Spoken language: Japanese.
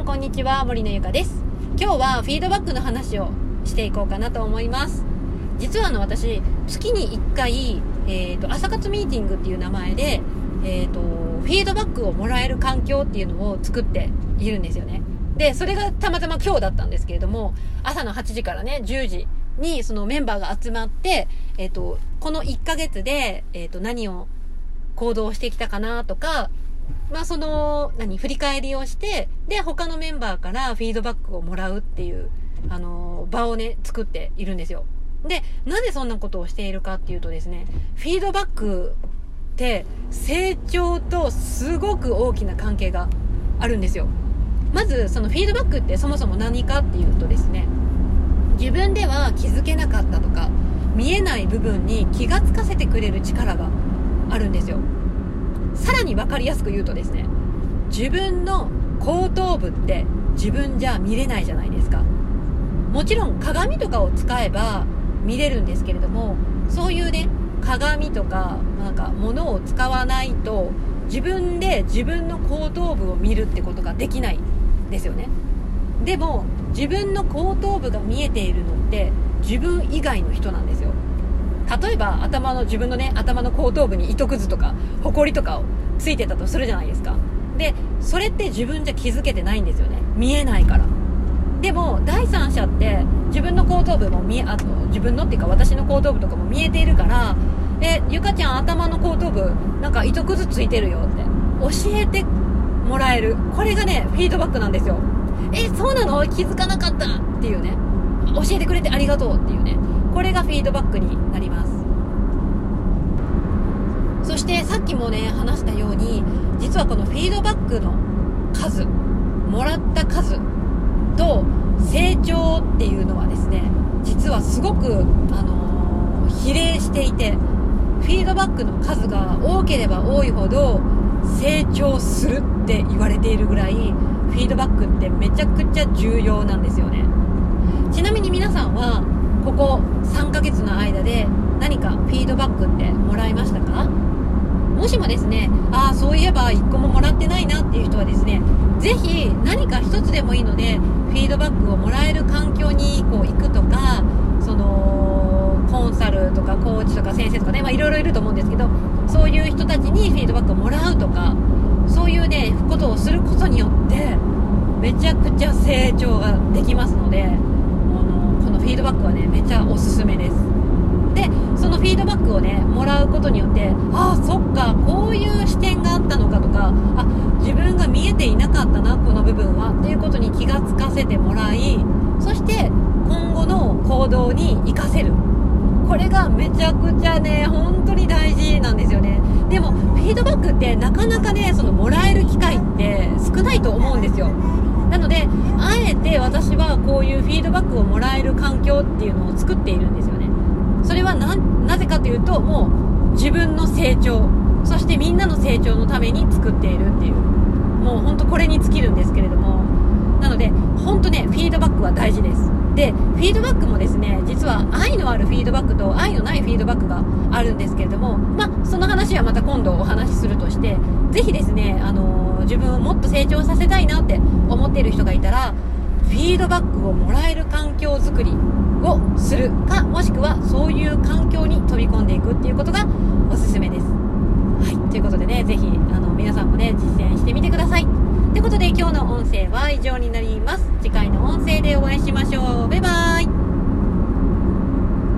んこんにちは森のゆかです。今日はフィードバックの話をしていこうかなと思います。実はあの私月に1回、えーと、朝活ミーティングっていう名前で、えーと、フィードバックをもらえる環境っていうのを作っているんですよね。でそれがたまたま今日だったんですけれども朝の8時からね10時にそのメンバーが集まって、え、ー、と、この1ヶ月で、え、ー、と、何を行動してきたかなとか、まあその、何、振り返りをして、で、他のメンバーからフィードバックをもらうっていう、あの、場をね、作っているんですよ。で、なぜそんなことをしているかっていうとですね、フィードバックって成長とすごく大きな関係があるんですよ。まず、そのフィードバックってそもそも何かっていうとですね、自分では気づけなかったとか、見えない部分に気がつかせてくれる力があるんですよ。さらに分かりやすく言うとですね自分の後頭部って自分じゃ見れないじゃないですか。もちろん鏡とかを使えば見れるんですけれどもそういうね鏡とかなんか物を使わないと自分で自分の後頭部を見るってことができないですよね。でも自分の後頭部が見えているのって自分以外の人なんですよ。例えば頭の自分のね頭の後頭部に糸くずとかほこりとかをついてたとするじゃないですか。でそれって自分じゃ気づけてないんですよね。見えないから。でも第三者って自分の後頭部も見えあと自分のっていうか私の後頭部とかも見えているからえゆかちゃん頭の後頭部なんか糸くずついてるよって教えてもらえる。これがねフィードバックなんですよ。えそうなの？気づかなかったっていうね。教えてくれてありがとうっていうね。これがフィードバックになります。そしてさっきもね話したように実はこのフィードバックの数もらった数と成長っていうのはですね実はすごく、あのー、比例していてフィードバックの数が多ければ多いほど成長するって言われているぐらいフィードバックってめちゃくちゃ重要なんですよね。ここ3ヶ月の間で何かフィードバックってもらいましたか？もしもですね、ああ、そういえば1個ももらってないなっていう人はですね、ぜひ何か1つでもいいので、フィードバックをもらえる環境にこう行くとか、その、コンサルとかコーチとか先生とかね、まあいろいろいると思うんですけど、そういう人たちにフィードバックをもらうとか、そういうね、ことをすることによって、めちゃくちゃ成長ができますので、ィードバックはね、めちゃおすすめです。で、そのフィードバックをね、もらうことによって、ああ、そっか、こういう視点があったのかとか、あ、自分が見えていなかったな、この部分は、っていうことに気がつかせてもらい、そして今後の行動に活かせる。これがめちゃくちゃね、本当に大事なんですよね。でも、フィードバックってなかなかね、そのもらえる機会って少ないと思うんですよ。で、あえて私はこういうフィードバックをもらえる環境っていうのを作っているんですよね。それはな、ぜかというと、もう自分の成長、そしてみんなの成長のために作っているっていう、もうほんとこれに尽きるんですけれども、なので、本当ね、フィードバックは大事です。で、フィードバックもですね、実は愛のないフィードバックがあるんですけれども、まあ、その話はまた今度お話しするとして、ぜひですね、あの、自分をもっと成長させたいなって思っている人がいたら、フィードバックをもらえる環境づくりをするか、もしくはそういう環境に飛び込んでいくっていうことがおすすめです。はい。ということでね、ぜひ、あの、皆さんもね、実践してみてください。ということで今日の音声は以上になります。